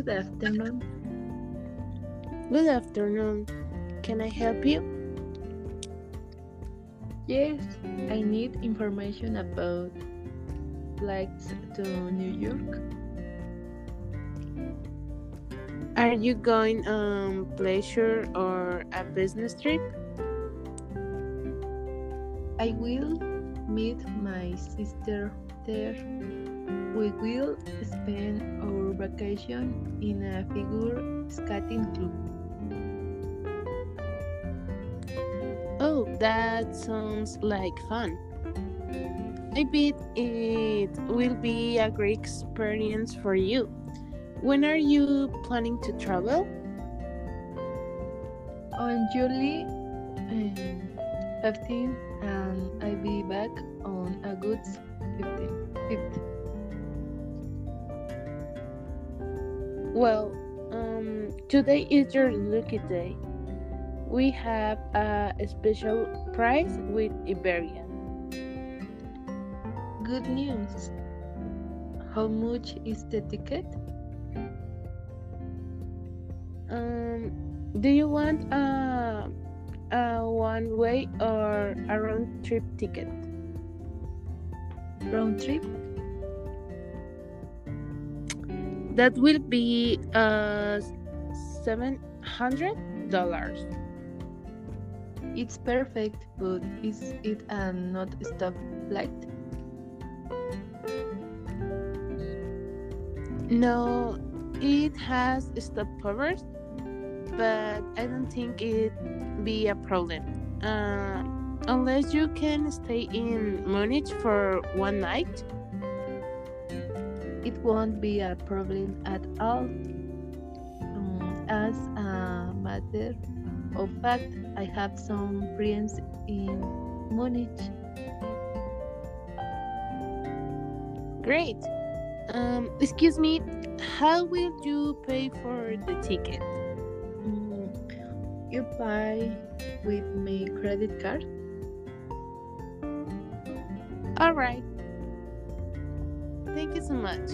Good afternoon. Good afternoon. Can I help you? Yes, I need information about flights to New York. Are you going on pleasure or a business trip? I will meet my sister there. We will spend our vacation in a figure skating club. Oh, that sounds like fun. I bet it will be a great experience for you. When are you planning to travel? On July um, 15, and I'll be back on August 15, 5th. Well, um, today is your lucky day. We have a special price with Iberian. Good news. How much is the ticket? Um, do you want a, a one way or a round trip ticket? Round trip? That will be uh seven hundred dollars. It's perfect, but is it a not stop flight? No, it has stopovers, but I don't think it be a problem. Uh, unless you can stay in Munich for one night. It won't be a problem at all. Um, as a matter of fact, I have some friends in Munich. Great. Um, excuse me, how will you pay for the ticket? Mm, you pay with my credit card? All right. Thank you so much.